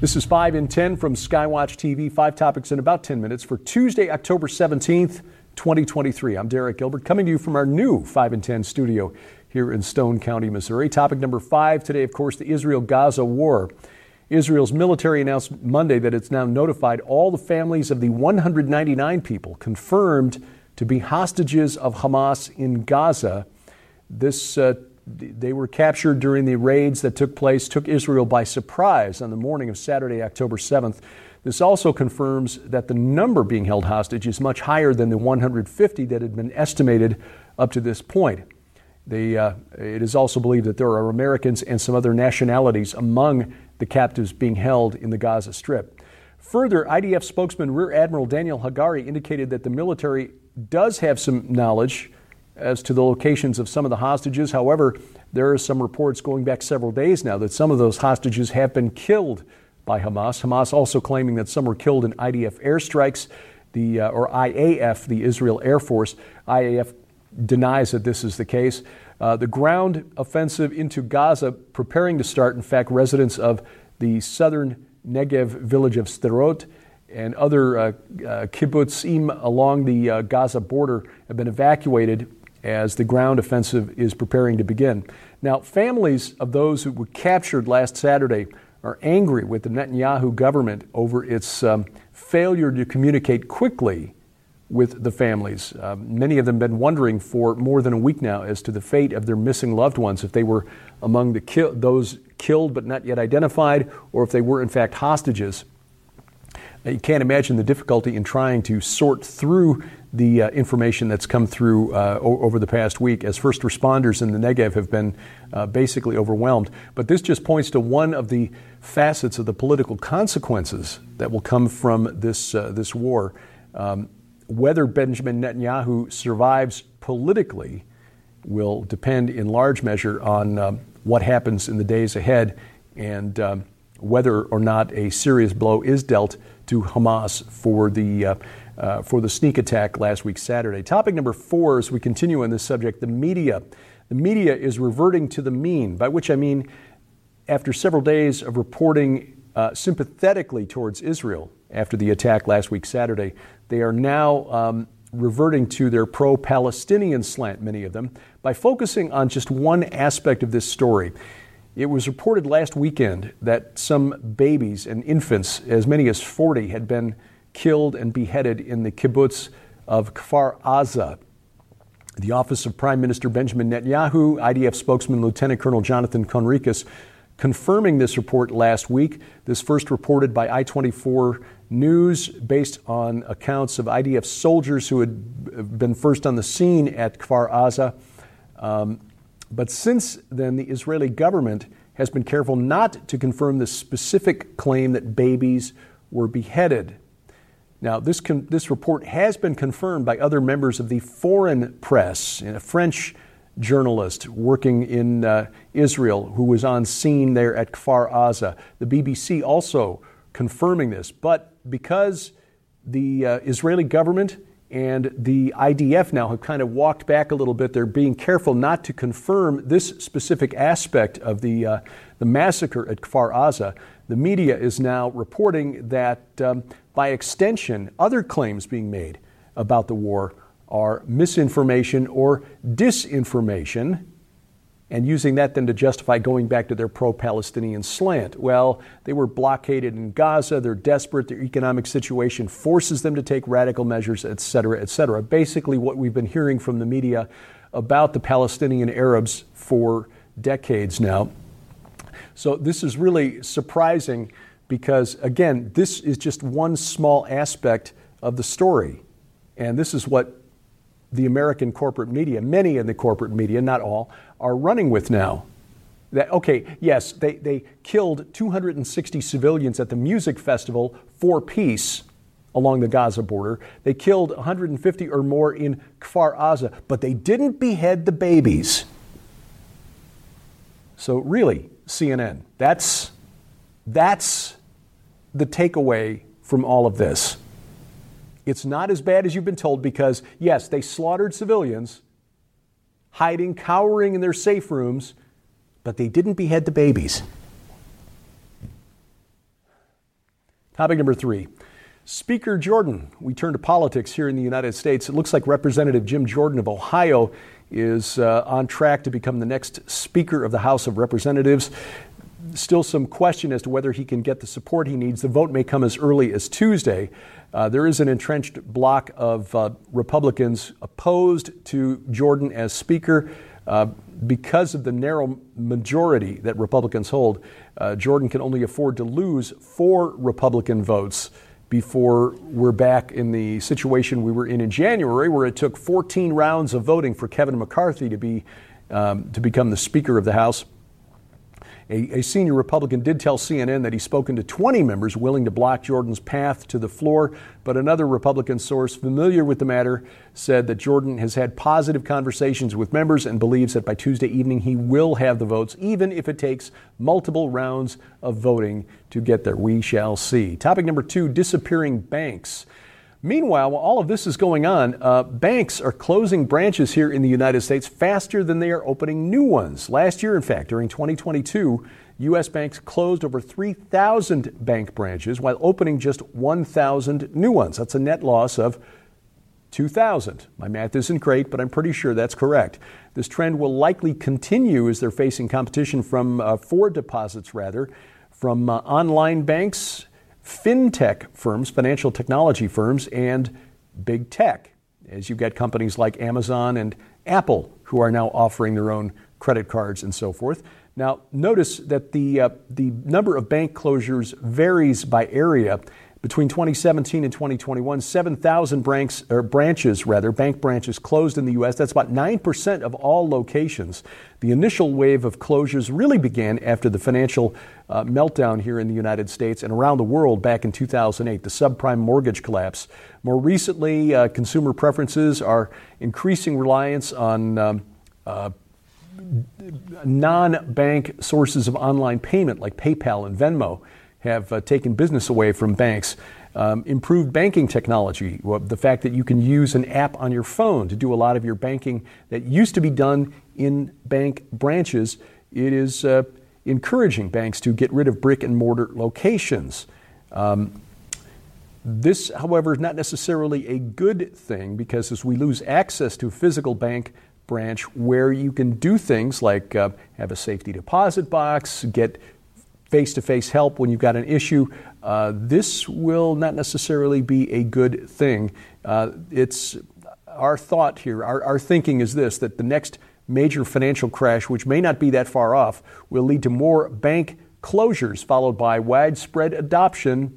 This is 5 in 10 from Skywatch TV. Five topics in about 10 minutes for Tuesday, October 17th, 2023. I'm Derek Gilbert coming to you from our new 5 in 10 studio here in Stone County, Missouri. Topic number five today, of course, the Israel Gaza war. Israel's military announced Monday that it's now notified all the families of the 199 people confirmed to be hostages of Hamas in Gaza. This uh, they were captured during the raids that took place, took Israel by surprise on the morning of Saturday, October 7th. This also confirms that the number being held hostage is much higher than the 150 that had been estimated up to this point. They, uh, it is also believed that there are Americans and some other nationalities among the captives being held in the Gaza Strip. Further, IDF spokesman Rear Admiral Daniel Hagari indicated that the military does have some knowledge as to the locations of some of the hostages. However, there are some reports going back several days now that some of those hostages have been killed by Hamas. Hamas also claiming that some were killed in IDF airstrikes, the uh, or IAF, the Israel Air Force. IAF denies that this is the case. Uh, the ground offensive into Gaza preparing to start. In fact, residents of the southern Negev village of Sderot and other uh, uh, kibbutzim along the uh, Gaza border have been evacuated as the ground offensive is preparing to begin. Now, families of those who were captured last Saturday are angry with the Netanyahu government over its um, failure to communicate quickly with the families. Uh, many of them have been wondering for more than a week now as to the fate of their missing loved ones, if they were among the ki- those killed but not yet identified, or if they were in fact hostages. You can't imagine the difficulty in trying to sort through the uh, information that's come through uh, o- over the past week as first responders in the Negev have been uh, basically overwhelmed. But this just points to one of the facets of the political consequences that will come from this, uh, this war. Um, whether Benjamin Netanyahu survives politically will depend in large measure on um, what happens in the days ahead and um, whether or not a serious blow is dealt to Hamas for the uh, uh, for the sneak attack last week, Saturday. Topic number four, as we continue on this subject, the media. The media is reverting to the mean, by which I mean, after several days of reporting uh, sympathetically towards Israel after the attack last week, Saturday, they are now um, reverting to their pro Palestinian slant, many of them, by focusing on just one aspect of this story. It was reported last weekend that some babies and infants, as many as 40, had been killed and beheaded in the kibbutz of Kfar Aza. The office of Prime Minister Benjamin Netanyahu, IDF spokesman Lieutenant Colonel Jonathan Conricus, confirming this report last week. This first reported by I 24 News based on accounts of IDF soldiers who had been first on the scene at Kfar Aza. Um, but since then, the Israeli government has been careful not to confirm the specific claim that babies were beheaded. Now, this, con- this report has been confirmed by other members of the foreign press. A French journalist working in uh, Israel who was on scene there at Kfar Aza. The BBC also confirming this. But because the uh, Israeli government and the IDF now have kind of walked back a little bit, they're being careful not to confirm this specific aspect of the, uh, the massacre at Kfar Aza. The media is now reporting that um, by extension, other claims being made about the war are misinformation or disinformation, and using that then to justify going back to their pro Palestinian slant. Well, they were blockaded in Gaza, they're desperate, their economic situation forces them to take radical measures, et cetera, et cetera. Basically, what we've been hearing from the media about the Palestinian Arabs for decades now. So, this is really surprising because, again, this is just one small aspect of the story. And this is what the American corporate media, many in the corporate media, not all, are running with now. That, okay, yes, they, they killed 260 civilians at the music festival for peace along the Gaza border. They killed 150 or more in Kfar Aza, but they didn't behead the babies. So, really, CNN, that's, that's the takeaway from all of this? It's not as bad as you've been told because, yes, they slaughtered civilians, hiding, cowering in their safe rooms, but they didn't behead the babies. Topic number three. Speaker Jordan. We turn to politics here in the United States. It looks like Representative Jim Jordan of Ohio is uh, on track to become the next Speaker of the House of Representatives. Still some question as to whether he can get the support he needs. The vote may come as early as Tuesday. Uh, there is an entrenched block of uh, Republicans opposed to Jordan as Speaker. Uh, because of the narrow majority that Republicans hold, uh, Jordan can only afford to lose four Republican votes before we're back in the situation we were in in January, where it took 14 rounds of voting for Kevin McCarthy to be um, to become the Speaker of the House. A, a, senior Republican did tell CNN that he's spoken to 20 members willing to block Jordan's path to the floor, but another Republican source familiar with the matter said that Jordan has had positive conversations with members and believes that by Tuesday evening he will have the votes, even if it takes multiple rounds of voting to get there. We shall see. Topic number two disappearing banks. Meanwhile, while all of this is going on, uh, banks are closing branches here in the United States faster than they are opening new ones. Last year, in fact, during 2022, U.S. banks closed over 3,000 bank branches while opening just 1,000 new ones. That's a net loss of 2,000. My math isn't great, but I'm pretty sure that's correct. This trend will likely continue as they're facing competition from uh, for deposits, rather, from uh, online banks fintech firms, financial technology firms, and big tech, as you get companies like Amazon and Apple who are now offering their own credit cards and so forth. Now, notice that the, uh, the number of bank closures varies by area. Between 2017 and 2021, 7,000 branches, or branches, rather, bank branches closed in the U.S. That's about 9% of all locations. The initial wave of closures really began after the financial uh, meltdown here in the United States and around the world back in 2008, the subprime mortgage collapse. More recently, uh, consumer preferences are increasing reliance on um, uh, non bank sources of online payment like PayPal and Venmo have uh, taken business away from banks. Um, improved banking technology, the fact that you can use an app on your phone to do a lot of your banking that used to be done in bank branches, it is uh, encouraging banks to get rid of brick and mortar locations. Um, this, however, is not necessarily a good thing because as we lose access to a physical bank branch where you can do things like uh, have a safety deposit box, get face to face help when you've got an issue, uh, this will not necessarily be a good thing. Uh, it's our thought here, our, our thinking is this that the next major financial crash, which may not be that far off, will lead to more bank closures, followed by widespread adoption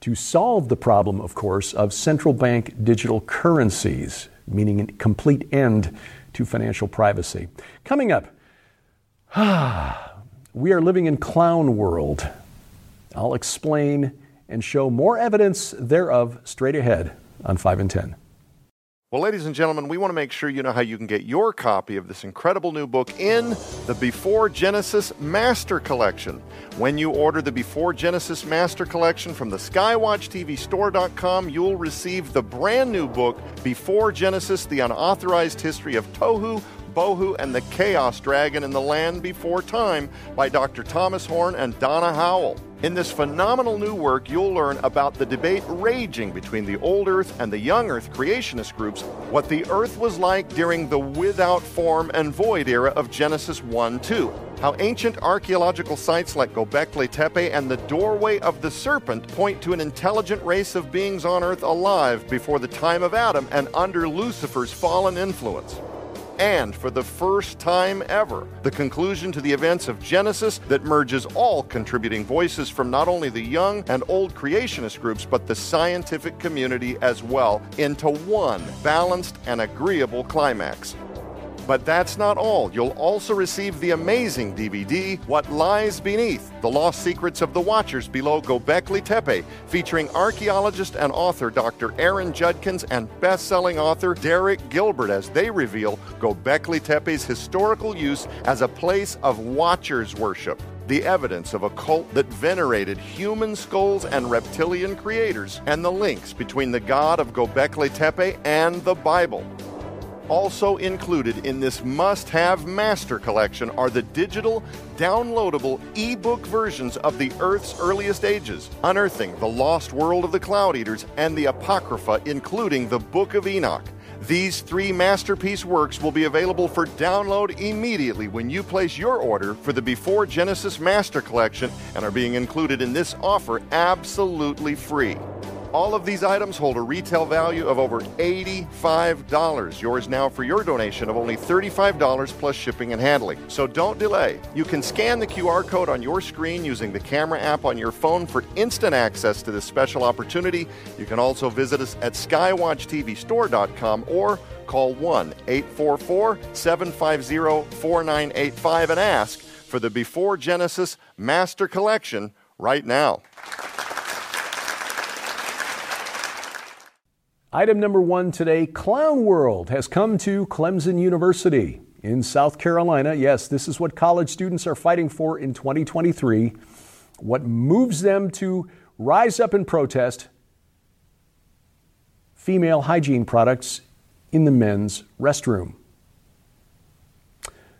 to solve the problem, of course, of central bank digital currencies, meaning a complete end to financial privacy. Coming up, ah. We are living in clown world. I'll explain and show more evidence thereof straight ahead on 5 and 10. Well, ladies and gentlemen, we want to make sure you know how you can get your copy of this incredible new book in the Before Genesis Master Collection. When you order the Before Genesis Master Collection from the SkywatchTVStore.com, you'll receive the brand new book, Before Genesis The Unauthorized History of Tohu, Bohu and the Chaos Dragon in the Land Before Time by Dr. Thomas Horn and Donna Howell. In this phenomenal new work, you'll learn about the debate raging between the old Earth and the young Earth creationist groups, what the Earth was like during the without form and void era of Genesis 1 2, how ancient archaeological sites like Gobekli Tepe and the doorway of the serpent point to an intelligent race of beings on Earth alive before the time of Adam and under Lucifer's fallen influence and for the first time ever, the conclusion to the events of Genesis that merges all contributing voices from not only the young and old creationist groups, but the scientific community as well into one balanced and agreeable climax. But that's not all. You'll also receive the amazing DVD, What Lies Beneath The Lost Secrets of the Watchers Below Gobekli Tepe, featuring archaeologist and author Dr. Aaron Judkins and best selling author Derek Gilbert as they reveal Gobekli Tepe's historical use as a place of watchers worship the evidence of a cult that venerated human skulls and reptilian creators, and the links between the god of Gobekli Tepe and the Bible. Also included in this must have master collection are the digital, downloadable ebook versions of the Earth's earliest ages, Unearthing the Lost World of the Cloud Eaters, and the Apocrypha, including the Book of Enoch. These three masterpiece works will be available for download immediately when you place your order for the Before Genesis Master Collection and are being included in this offer absolutely free. All of these items hold a retail value of over $85. Yours now for your donation of only $35 plus shipping and handling. So don't delay. You can scan the QR code on your screen using the camera app on your phone for instant access to this special opportunity. You can also visit us at skywatchtvstore.com or call 1 844 750 4985 and ask for the Before Genesis Master Collection right now. Item number one today Clown World has come to Clemson University in South Carolina. Yes, this is what college students are fighting for in 2023. What moves them to rise up and protest female hygiene products in the men's restroom.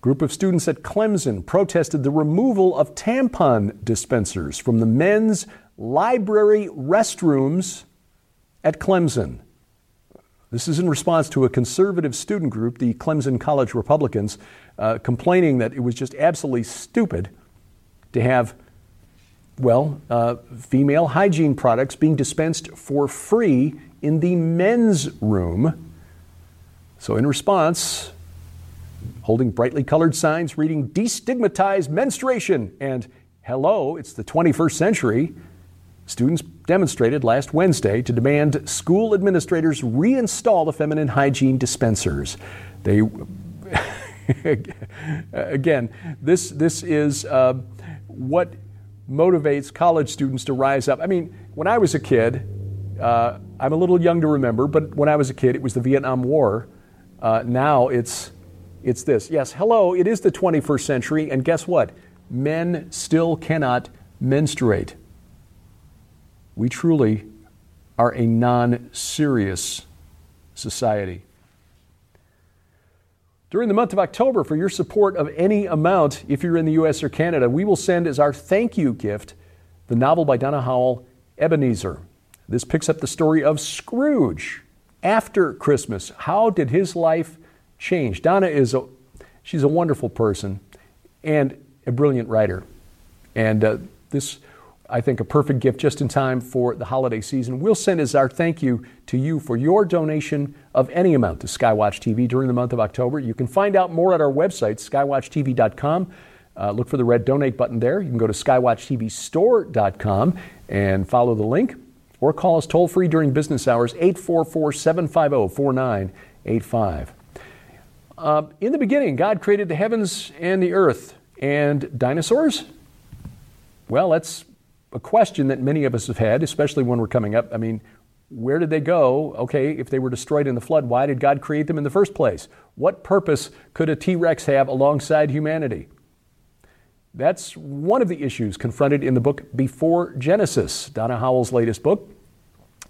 Group of students at Clemson protested the removal of tampon dispensers from the men's library restrooms at Clemson. This is in response to a conservative student group, the Clemson College Republicans, uh, complaining that it was just absolutely stupid to have, well, uh, female hygiene products being dispensed for free in the men's room. So, in response, holding brightly colored signs reading destigmatize menstruation and hello, it's the 21st century, Students demonstrated last Wednesday to demand school administrators reinstall the feminine hygiene dispensers. They, again, this, this is uh, what motivates college students to rise up. I mean, when I was a kid, uh, I'm a little young to remember, but when I was a kid, it was the Vietnam War. Uh, now it's, it's this. Yes, hello, it is the 21st century, and guess what? Men still cannot menstruate we truly are a non serious society. During the month of October, for your support of any amount, if you're in the U.S. or Canada, we will send as our thank you gift the novel by Donna Howell, Ebenezer. This picks up the story of Scrooge after Christmas. How did his life change? Donna is a she's a wonderful person and a brilliant writer. And uh, this I think, a perfect gift just in time for the holiday season. We'll send as our thank you to you for your donation of any amount to Skywatch TV during the month of October. You can find out more at our website, skywatchtv.com. Uh, look for the red donate button there. You can go to skywatchtvstore.com and follow the link or call us toll free during business hours 844 750 4985. Uh, in the beginning, God created the heavens and the earth and dinosaurs. Well, that's a question that many of us have had, especially when we're coming up. I mean, where did they go? Okay, if they were destroyed in the flood, why did God create them in the first place? What purpose could a T Rex have alongside humanity? That's one of the issues confronted in the book Before Genesis, Donna Howell's latest book.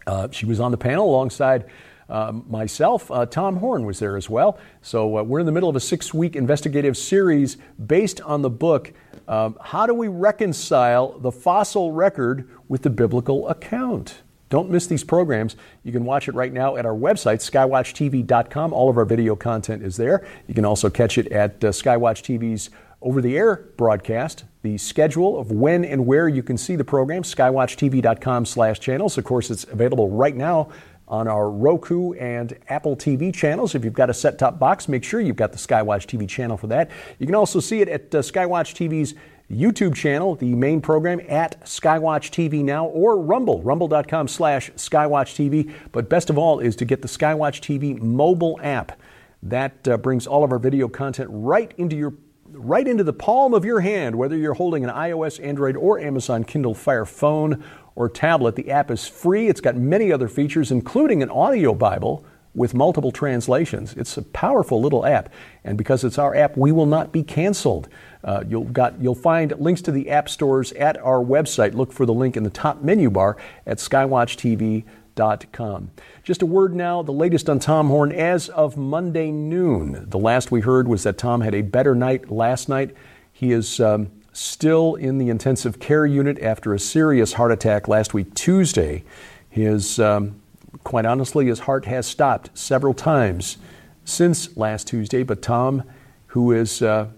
Uh, she was on the panel alongside uh, myself. Uh, Tom Horn was there as well. So uh, we're in the middle of a six week investigative series based on the book um, how do we reconcile the fossil record with the biblical account? Don't miss these programs. You can watch it right now at our website, skywatchtv.com. All of our video content is there. You can also catch it at uh, Skywatch TV's over the air broadcast. The schedule of when and where you can see the program, skywatchtv.com slash channels. Of course, it's available right now on our Roku and Apple TV channels. If you've got a set top box, make sure you've got the Skywatch TV channel for that. You can also see it at uh, Skywatch TV's YouTube channel, the main program at Skywatch TV Now, or Rumble, rumble.com slash Skywatch TV. But best of all is to get the Skywatch TV mobile app. That uh, brings all of our video content right into your right into the palm of your hand, whether you're holding an iOS, Android, or Amazon Kindle Fire phone or tablet. The app is free. It's got many other features, including an audio Bible with multiple translations. It's a powerful little app, and because it's our app, we will not be canceled. Uh, you'll, got, you'll find links to the app stores at our website. Look for the link in the top menu bar at skywatchtv.com Just a word now the latest on Tom Horn as of Monday noon. The last we heard was that Tom had a better night last night. He is um, still in the intensive care unit after a serious heart attack last week, Tuesday. His, um, quite honestly, his heart has stopped several times since last Tuesday, but Tom, who is uh,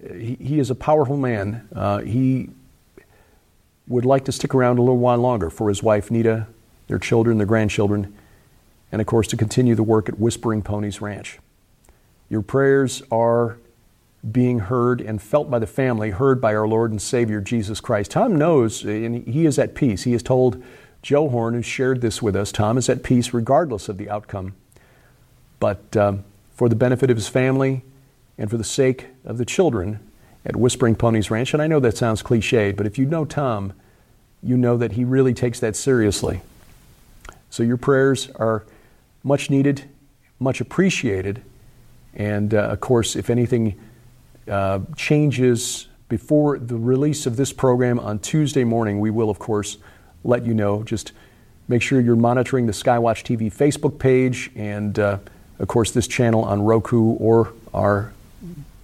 he, he, is a powerful man. Uh, he would like to stick around a little while longer for his wife, Nita, their children, their grandchildren, and of course to continue the work at Whispering Ponies Ranch. Your prayers are being heard and felt by the family, heard by our Lord and Savior Jesus Christ. Tom knows, and he is at peace. He has told Joe Horn, who shared this with us, Tom is at peace regardless of the outcome. But um, for the benefit of his family and for the sake of the children at Whispering Ponies Ranch, and I know that sounds cliched, but if you know Tom, you know that he really takes that seriously. So your prayers are much needed, much appreciated, and uh, of course, if anything uh, changes before the release of this program on Tuesday morning, we will, of course, let you know. Just make sure you're monitoring the Skywatch TV Facebook page and, uh, of course, this channel on Roku or our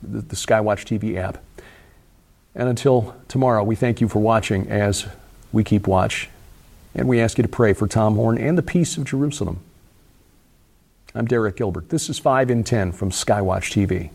the, the Skywatch TV app. And until tomorrow, we thank you for watching as we keep watch, and we ask you to pray for Tom Horn and the peace of Jerusalem. I'm Derek Gilbert. This is 5 in 10 from Skywatch TV.